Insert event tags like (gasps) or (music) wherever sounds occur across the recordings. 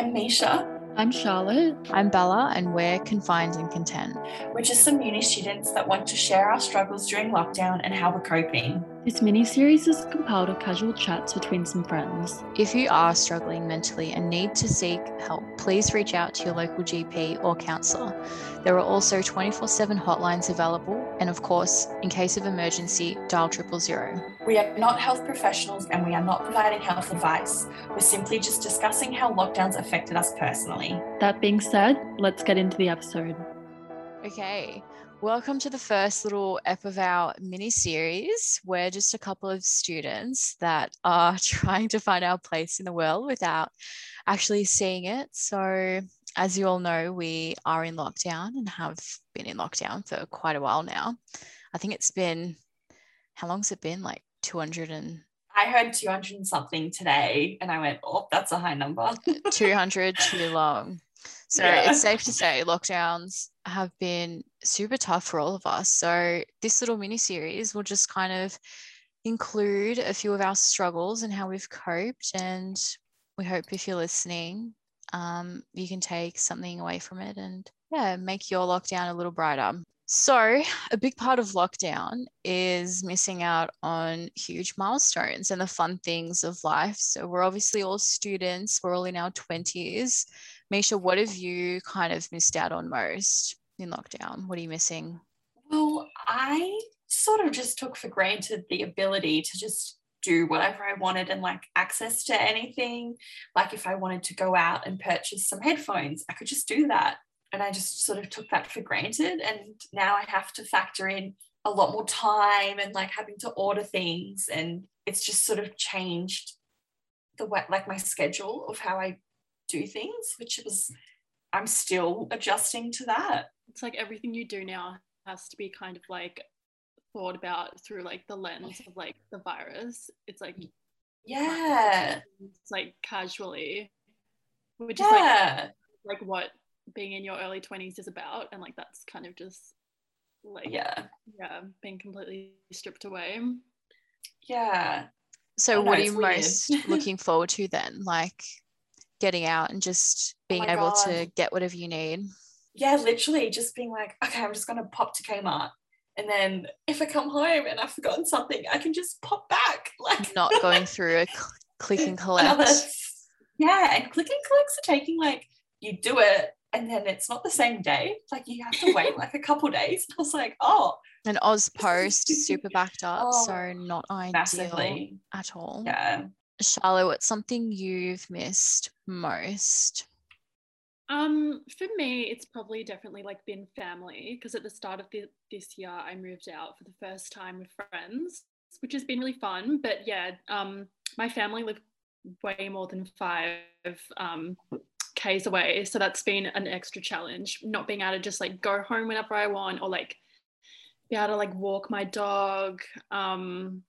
I'm Misha. I'm Charlotte. I'm Bella, and we're confined and content. We're just some uni students that want to share our struggles during lockdown and how we're coping. This mini series is compiled of casual chats between some friends. If you are struggling mentally and need to seek help, please reach out to your local GP or counsellor. There are also 24 7 hotlines available, and of course, in case of emergency, dial triple zero. We are not health professionals and we are not providing health advice. We're simply just discussing how lockdowns affected us personally. That being said, let's get into the episode. Okay, welcome to the first little ep of our mini series. We're just a couple of students that are (laughs) trying to find our place in the world without actually seeing it. So, as you all know, we are in lockdown and have been in lockdown for quite a while now. I think it's been, how long's it been? Like 200 and I heard 200 and something today and I went, oh, that's a high number. (laughs) 200 too long. So Yeah. it's (laughs) safe to say lockdowns have been super tough for all of us. So this little mini series will just kind of include a few of our struggles and how we've coped. And we hope if you're listening, um, you can take something away from it and yeah, make your lockdown a little brighter. So, a big part of lockdown is missing out on huge milestones and the fun things of life. So, we're obviously all students, we're all in our 20s. Misha, what have you kind of missed out on most in lockdown? What are you missing? Well, I sort of just took for granted the ability to just do whatever I wanted and like access to anything. Like if I wanted to go out and purchase some headphones, I could just do that. And I just sort of took that for granted. And now I have to factor in a lot more time and like having to order things. And it's just sort of changed the way, like my schedule of how I do things, which was, I'm still adjusting to that. It's like everything you do now has to be kind of like thought about through like the lens of like the virus. It's like Yeah. it's like casually, which is like like what being in your early 20s is about and like that's kind of just like Yeah. yeah being completely stripped away Yeah. So, Oh, no, what are you weird. most looking forward to then? Like getting out and just oh being Oh able to get whatever you need? Yeah, literally just being like, okay, I'm just gonna pop to Kmart. And then if I come home and I've forgotten something, I can just pop back. (laughs) Like Not going (laughs) through a cl- click and another collect. Yeah, and click and collects are taking like you do it and then it's not the same day. Like you have to wait like a couple days. And (laughs) I was like, oh, And Oz Post super backed up, Oh, so not ideal massively. at all. Yeah. Charlotte, what's something you've missed most? Um, for me, it's probably definitely like been family because at the start of the, this year, I moved out for the first time with friends, which has been really fun. But yeah, um, my family live way more than five um, k's away, so that's been an extra challenge. Not being able to just like go home whenever I want, or like be able to like walk my dog. Um,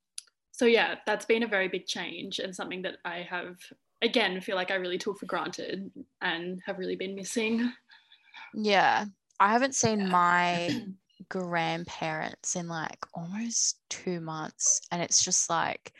so yeah, that's been a very big change and something that I have again feel like I really took for granted and have really been missing. Yeah, I haven't seen Yeah. my (clears throat) grandparents in like almost two months, and it's just like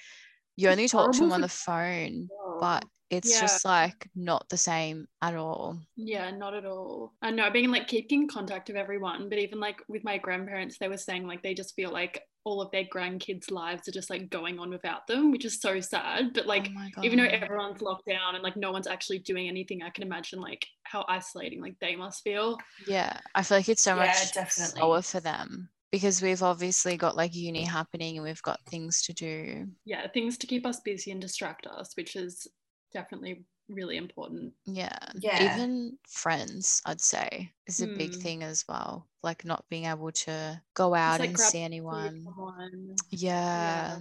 you only talk to them on the phone, but it's Yeah. just like not the same at all. Yeah, not at all. I know being like keeping contact of everyone, but even like with my grandparents, they were saying like they just feel like all of their grandkids' lives are just like going on without them, which is so sad. But like oh even though everyone's locked down and like no one's actually doing anything, I can imagine like how isolating like they must feel. Yeah, I feel like it's so Yeah, much definitely. slower for them because we've obviously got like uni happening and we've got things to do. Yeah, things to keep us busy and distract us, which is definitely really important. Yeah. Yeah. Even friends, I'd say, is a big Hmm. thing as well. Like not being able to go out like, and see anyone. from. Yeah.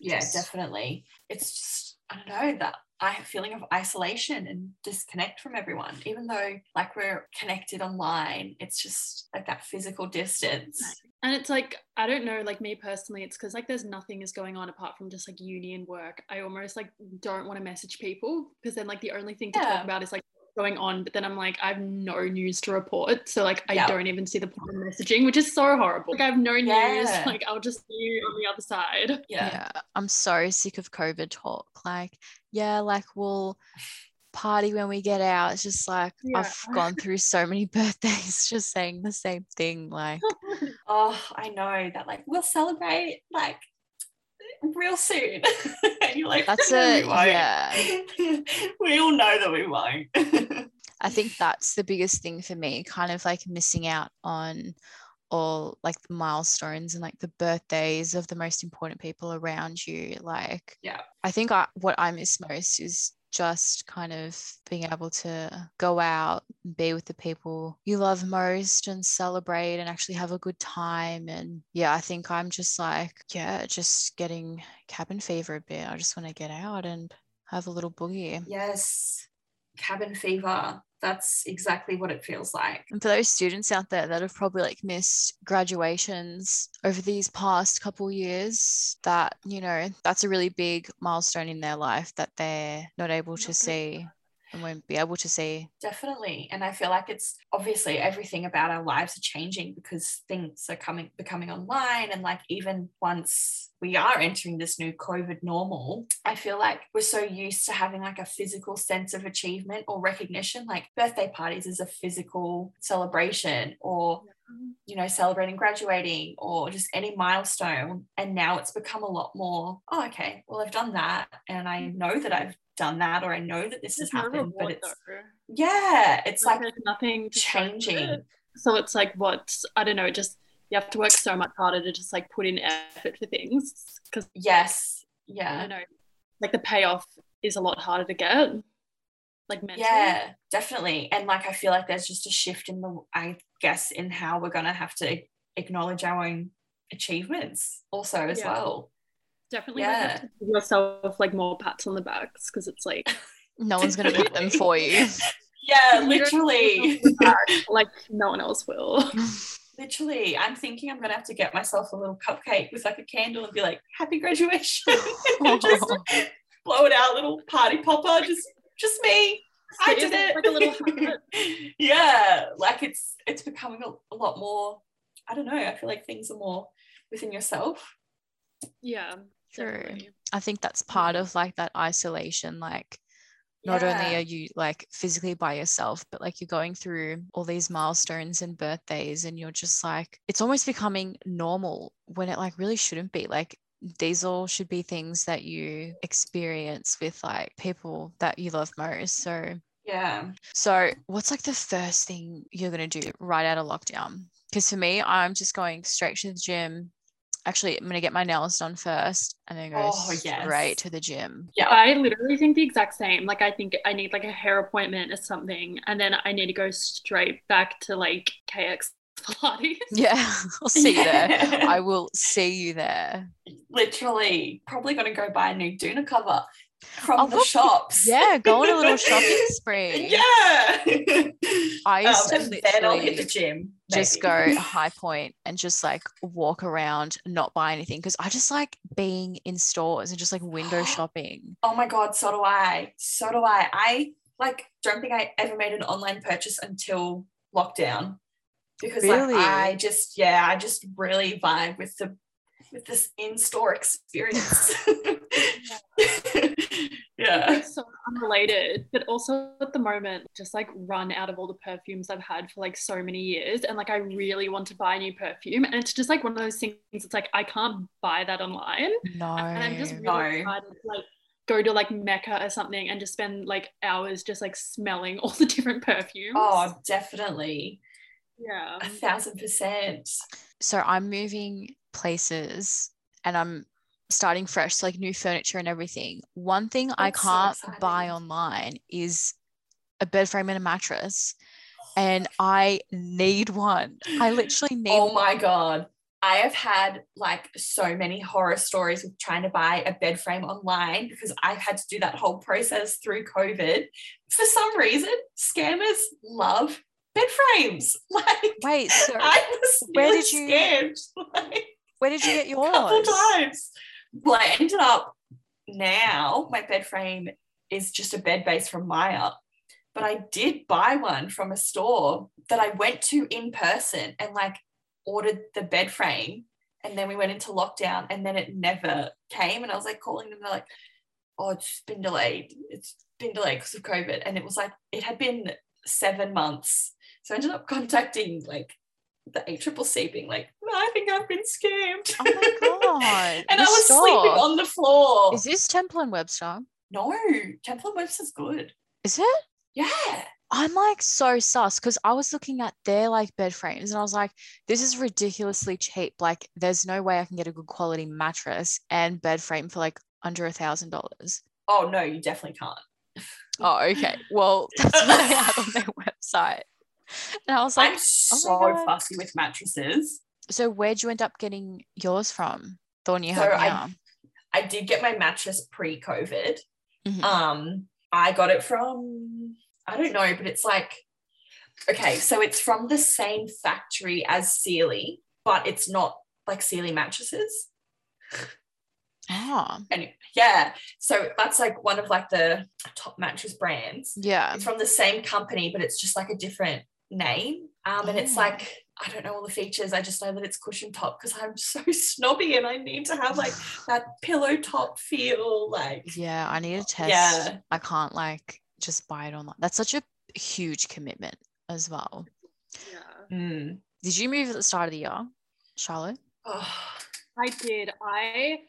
yeah, Just- definitely. It's just, I don't know, that I have a feeling of isolation and disconnect from everyone, even though like we're connected online, it's just like that physical distance. And it's like, I don't know, like me personally, it's because like there's nothing is going on apart from just like uni and work. I almost like don't want to message people because then like the only thing to Yeah. talk about is like going on. But then I'm like, I have no news to report. So like I Yeah. don't even see the point of messaging, which is so horrible. Like I have no news. Like I'll just see you on the other side. Yeah. yeah i'm so sick of covid talk like yeah like we'll party when we get out. It's just like Yeah. I've gone through so many (laughs) birthdays just saying the same thing. Like, (laughs) Oh, I know that like we'll celebrate like real soon. and (laughs) you're like, That's "No, (laughs) we won't." yeah. (laughs) we all know that we won't. I think that's the biggest thing for me, kind of like missing out on all like the milestones and like the birthdays of the most important people around you. Like, Yeah. I think I, what I miss most is just kind of being able to go out and be with the people you love most and celebrate and actually have a good time. And yeah, I think I'm just like, yeah, just getting cabin fever a bit. I just want to get out and have a little boogie. yes. Cabin fever. That's exactly what it feels like. And for those students out there that have probably like missed graduations over these past couple years, that, you know, that's a really big milestone in their life that they're not able to see and won't be able to see. Definitely. And I feel like it's obviously everything about our lives are changing because things are coming becoming online and like even once we are entering this new COVID normal, I feel like we're so used to having like a physical sense of achievement or recognition. Like birthday parties is a physical celebration or you know, celebrating graduating or just any milestone. And now it's become a lot more, oh, okay, well, I've done that. And I mm. know that I've done that or I know that this has no happened. But it's, though. yeah, it's like there's nothing to show for changing. it. So it's like what I don't know. Just you have to work so much harder to just like put in effort for things because Yes. I Yeah. don't know, like the payoff is a lot harder to get. Like mentally. Yeah, definitely. And like I feel like there's just a shift in the I guess in how we're gonna have to acknowledge our own achievements also as Yeah. well. Definitely like, have Yeah. to give yourself like more pats on the backs because it's like No one's going to put them for you. (laughs) Yeah, you don't give literally. yourself the back, like no one else will. (laughs) Literally. I'm thinking I'm gonna have to get myself a little cupcake with like a candle and be like, happy graduation. And (laughs) oh. just blow it out, little party popper, just just me. I did it. like a little yeah, like it's it's becoming a, a lot more. I don't know. I feel like things are more within yourself. Yeah, True. definitely. I think that's part of like that isolation. Like, not only are you like physically by yourself, but like you're going through all these milestones and birthdays, and you're just like, it's almost becoming normal when it like really shouldn't be. Like, these all should be things that you experience with like people that you love most. So, yeah, so what's like the first thing you're going to do right out of lockdown? Because for me, I'm just going straight to the gym. Actually, I'm going to get my nails done first and then go Oh, yes. straight to the gym. yeah. I literally think the exact same. Like I think I need like a hair appointment or something, and then I need to go straight back to like KX Pilates. Yeah, (laughs) I'll see you there. (laughs) I will see you there. Literally, probably gonna go buy a new doona cover from Oh, the look, shops. Yeah, go on a little (laughs) shopping spree. yeah. I Um, used to and then I'll hit the gym. just maybe. go (laughs) Highpoint and just like walk around, not buy anything because I just like being in stores and just like window (gasps) shopping. Oh my god, so do I. So do I. I like don't think I ever made an online purchase until lockdown. Because Really? like I just yeah, I just really vibe with the with this in-store experience. (laughs) (laughs) yeah. like so unrelated, but also at the moment, just like run out of all the perfumes I've had for like so many years. And like I really want to buy a new perfume. And it's just like one of those things, it's like I can't buy that online. No. And I'm just really No. excited to like go to like Mecca or something and just spend like hours just like smelling (laughs) all the different perfumes. Oh, definitely. yeah. A thousand percent. so I'm moving places and I'm starting fresh, so like new furniture and everything. One thing I That's so can't buy online is a bed frame and a mattress. And I need one. I literally need Oh my god. I have had like so many horror stories with trying to buy a bed frame online because I've had to do that whole process through COVID. For some reason, scammers love bed frames. (laughs) Like Wait, so I was where did you- scammed (laughs) like where did you get a couple times. Well, I ended up now my bed frame is just a bed base from Myer. But I did buy one from a store that I went to in person and like ordered the bed frame. And then we went into lockdown and then it never came. And I was like calling them, they're like, oh, it's been delayed. It's been delayed because of COVID. And it was like, it had been seven months. So I ended up contacting like the ACCC being like, I think I've been scammed. Oh my (laughs) god! and I was sleeping on the floor. Is this Temple and Webster? no, Temple and Webster's good. Is it? Yeah. I'm like so sus because I was looking at their like bed frames and I was like, this is ridiculously cheap. Like, there's no way I can get a good quality mattress and bed frame for like under a thousand dollars. Oh no, you definitely can't. Oh, okay. Well, that's what they had on their (laughs) website. And I was like, I'm so God. fussy with mattresses. so where'd you end up getting yours from? The one you So have I- now? I did get my mattress pre-COVID. Mhm. Um, I got it from I don't know, but it's like okay, so it's from the same factory as Sealy, but it's not like Sealy mattresses. Oh, (laughs) And yeah, so that's like one of like the top mattress brands. yeah. It's from the same company, but it's just like a different name. Um, and it's Oh. like I don't know all the features. I just know that it's cushion top because I'm (laughs) so snobby and I need to have like (sighs) that pillow top feel. Like Yeah, I need a test. Yeah. I can't like just buy it online. That's such a huge commitment as well. Yeah. mm. Did you move at the start of the year, Charlotte? oh, I did. I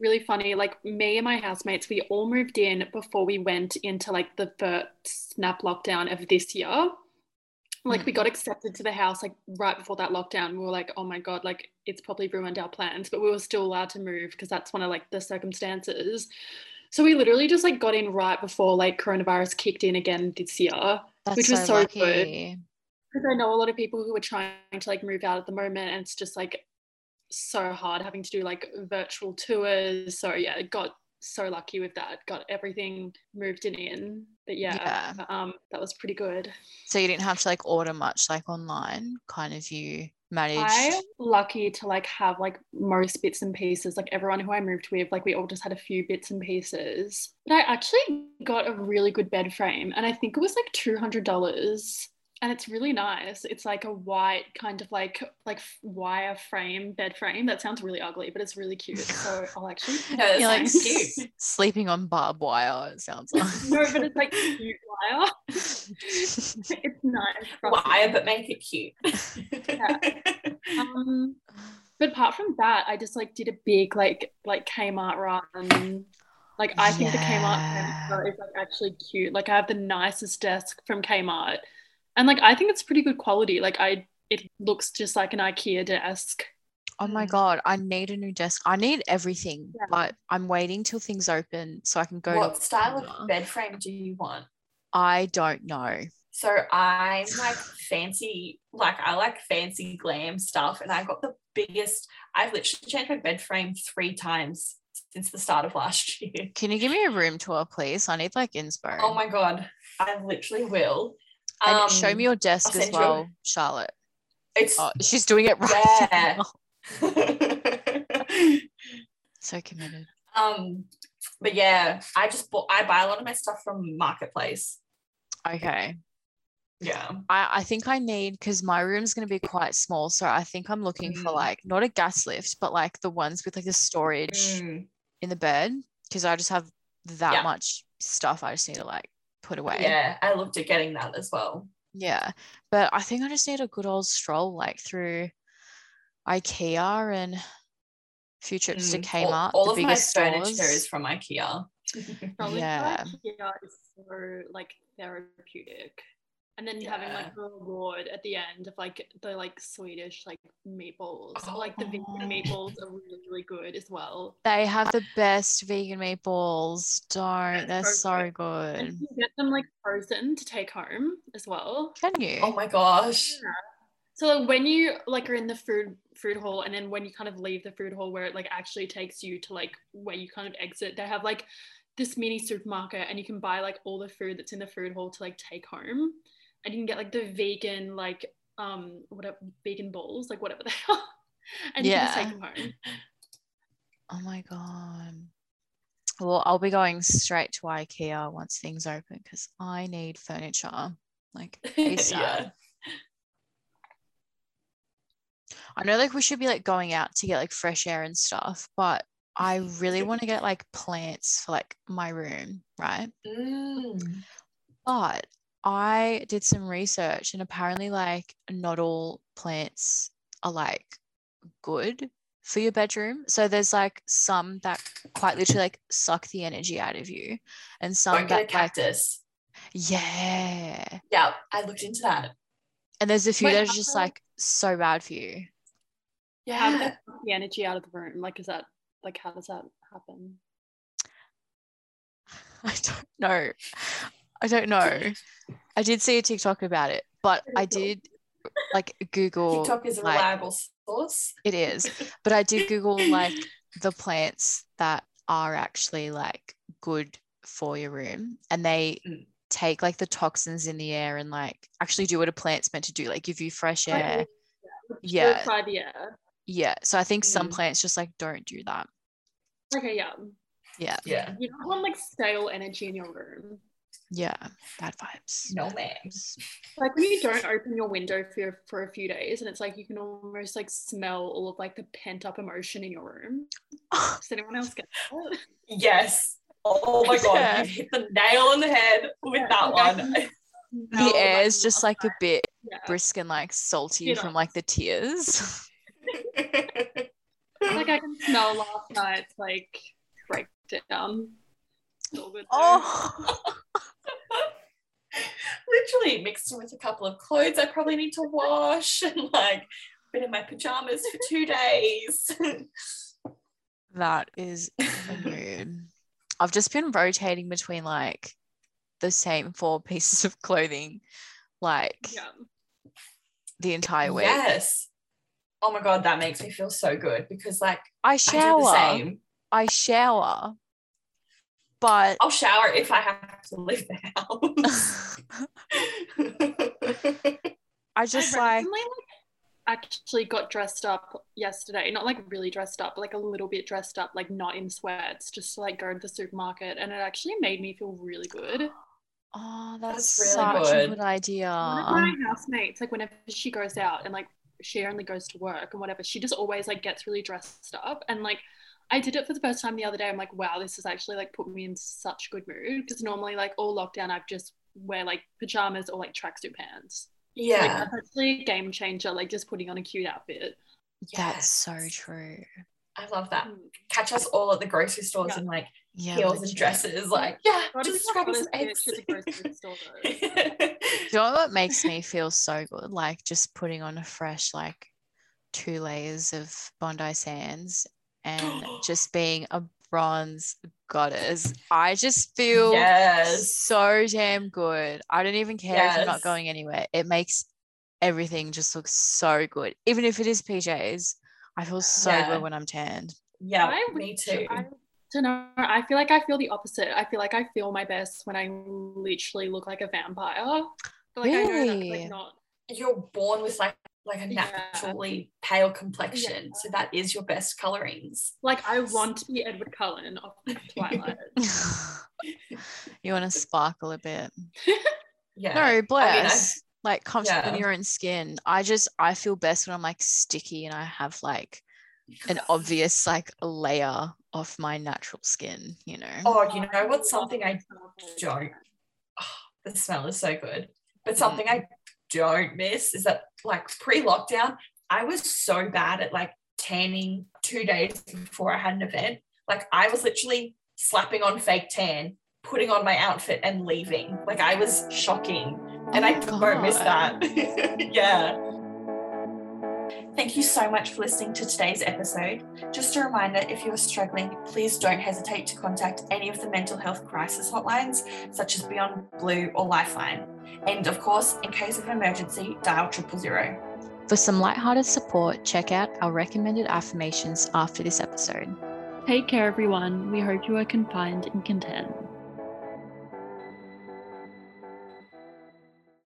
really funny. Like me and my housemates, we all moved in before we went into like the first snap lockdown of this year. Like we got mm. accepted to the house like right before that lockdown. We were like, oh my god, like it's probably ruined our plans, but we were still allowed to move because that's one of like the circumstances. So we literally just like got in right before like coronavirus kicked in again this year. That's Which so, was so lucky. good. because I know a lot of people who are trying to like move out at the moment, and it's just like so hard having to do like virtual tours. So yeah, I got so lucky with that. Got everything moved in in. But yeah, um, that was pretty good. So you didn't have to like order much like online, kind of you managed. I'm lucky to like have like most bits and pieces. Like everyone who I moved with, like we all just had a few bits and pieces. But I actually got a really good bed frame, and I think it was like two hundred dollars. And it's really nice. It's like a white kind of like like wire frame bed frame. That sounds really ugly, but it's really cute. So (laughs) I'll actually no, You're like cute. sleeping on barbed wire, it sounds like. (laughs) no, but it's like cute wire. (laughs) it's nice. Wire, but make it cute. Um, but apart from that, I just like did a big like like Kmart run. Like I think the Kmart is like actually cute. Like I have the nicest desk from Kmart, and like I think it's pretty good quality. Like I, it looks just like an IKEA desk. Oh my god, I need a new desk. I need everything, Yeah. but I'm waiting till things open so I can go what to style Ikea. of bed frame do you want? I don't know. So I'm like fancy, like I like fancy glam stuff, and I got the biggest. I've literally changed my bed frame three times since the start of last (laughs) year. Can you give me a room tour, please? I need like inspo. Oh my god, I literally will. And show Um, me your desk as well, Charlotte. It's Oh, she's doing it right Yeah. now. (laughs) So committed. um, but yeah, I just bought. I buy a lot of my stuff from Marketplace. Okay. Yeah. I, I think I need because my room's going to be quite small. So I think I'm looking for Mm. like not a gas lift, but like the ones with like the storage Mm, in the bed because I just have that Yeah. much stuff I just need to like put away. yeah, I looked at getting that as well. Yeah. But I think I just need a good old stroll like through IKEA and a few trips to Mm, all- Kmart, All, the of my biggest furniture stores. is from IKEA. (laughs) Probably Yeah. IKEA is so like therapeutic. And then having like the reward at the end of like the like Swedish like meatballs. Or, like the vegan Oh. meatballs are really, really good as well. They have the best vegan meatballs. Don't. They're so so And good. you get them like frozen to take home as well. Can you? oh my gosh. So like, when you like are in the food food hall and then when you kind of leave the food hall where it like actually takes you to like where you kind of exit, they have like this mini supermarket and you can buy like all the food that's in the food hall to like take home. You can get like the vegan like um whatever vegan bowls, like whatever the (laughs) hell. And you can just take Yeah. them home. Oh my god. Well, I'll be going straight to IKEA once things open because I need furniture. Like ASAP. (laughs) yeah. I know like we should be like going out to get like fresh air and stuff, but I really (laughs) want to get like plants for like my room, right? Mm. But I did some research and apparently like not all plants are like good for your bedroom. So there's like some that quite literally like suck the energy out of you and some Don't get a that like cactus. yeah. Yeah, I looked into that. And there's a few Wait, that are how- just like so bad for you. Yeah. they (gasps) suck the energy out of the room? Like, is that like how does that happen? (laughs) I don't know. I don't know. I did see a TikTok about it, but I did like Google TikTok is a like, reliable source. It is. But I did Google like the plants that are actually like good for your room and they Mm. take like the toxins in the air and like actually do what a plant's meant to do, like give you fresh air. Yeah. Purify the air. Yeah. So I think some Mm. plants just like don't do that. Okay, yeah. Yeah. Yeah. You don't want like stale energy in your room. Yeah. Bad vibes. No man. Like when you don't open your window for for a few days, and it's like you can almost like smell all of like the pent up emotion in your room. (laughs) Does anyone else get that? Yes. Oh my god, Yeah. you've hit the nail on the head with Yeah, that like, one. the smell, air is just like a bit yeah. brisk and like salty You from like the tears. (laughs) like I can smell last night's like breakdown. It's all good. though. oh. (laughs) Literally mixed with a couple of clothes I probably need to wash (laughs) and like been in my pajamas for two days. (laughs) That is mood. I've just been rotating between like the same four (laughs) pieces of clothing like Yeah. the entire week. yes. Oh my god, that makes me feel so good because like I I do the shower. I shower. But I'll shower if I have to leave the house. (laughs) (laughs) I just I like like actually got dressed up yesterday. Not like really dressed up, but like a little bit dressed up, like not in sweats, just to like go to the supermarket, and it actually made me feel really good. (gasps) oh that's, That's really such a good. good idea. One of my housemates, like whenever she goes out and like she only goes to work and whatever, she just always like gets really dressed up. And like I did it for the first time the other day. I'm like, wow, this has actually like put me in such good mood. Because normally like all lockdown I've just wear like pajamas or like tracksuit pants. Like yeah. that's actually a game changer, like just putting on a cute outfit. That's so true. I love that. Mm. Catch us all at the grocery stores Yeah. in like Yeah. heels and dresses. Like, yeah, God, just grab the some eggs. bitch the grocery (laughs) store, though. (laughs) Do you know what makes me feel so good? Like just putting on a fresh, like two layers of Bondi Sands and (gasps) just being a bronze goddess. I just feel yes. so damn good. I don't even care if you're not going anywhere. It makes everything just look so good. Even if it is PJs, I feel so Yeah. good when I'm tanned. Yeah, I me wish- too. I don't know. I feel like I feel the opposite. I feel like I feel my best when I literally look like a vampire. But like I know that's Really? like not You're born with like like a Yeah. naturally pale complexion, so that is your best colorings. like I want to be Edward Cullen of (laughs) Twilight. (laughs) you want to sparkle a bit. Yeah. No, bless. like comfortable in Yeah. your own skin. I just I feel best when I'm like sticky and I have like an (laughs) obvious like layer of my natural skin, you know. Oh, you know what's something I don't. Oh, the smell is so good. But mm. something I don't miss is that like pre-lockdown, I was so bad at like tanning two days before I had an event. Like I was literally slapping on fake tan, putting on my outfit and leaving. Like I was shocking. Oh and I Oh don't miss that. (laughs) yeah. Thank you so much for listening to today's episode. Just a reminder if you are struggling, please don't hesitate to contact any of the mental health crisis hotlines, such as Beyond Blue or Lifeline. And of course, in case of an emergency, dial triple zero. For some lighthearted support, check out our recommended affirmations after this episode. Take care, everyone. We hope you are confined and content.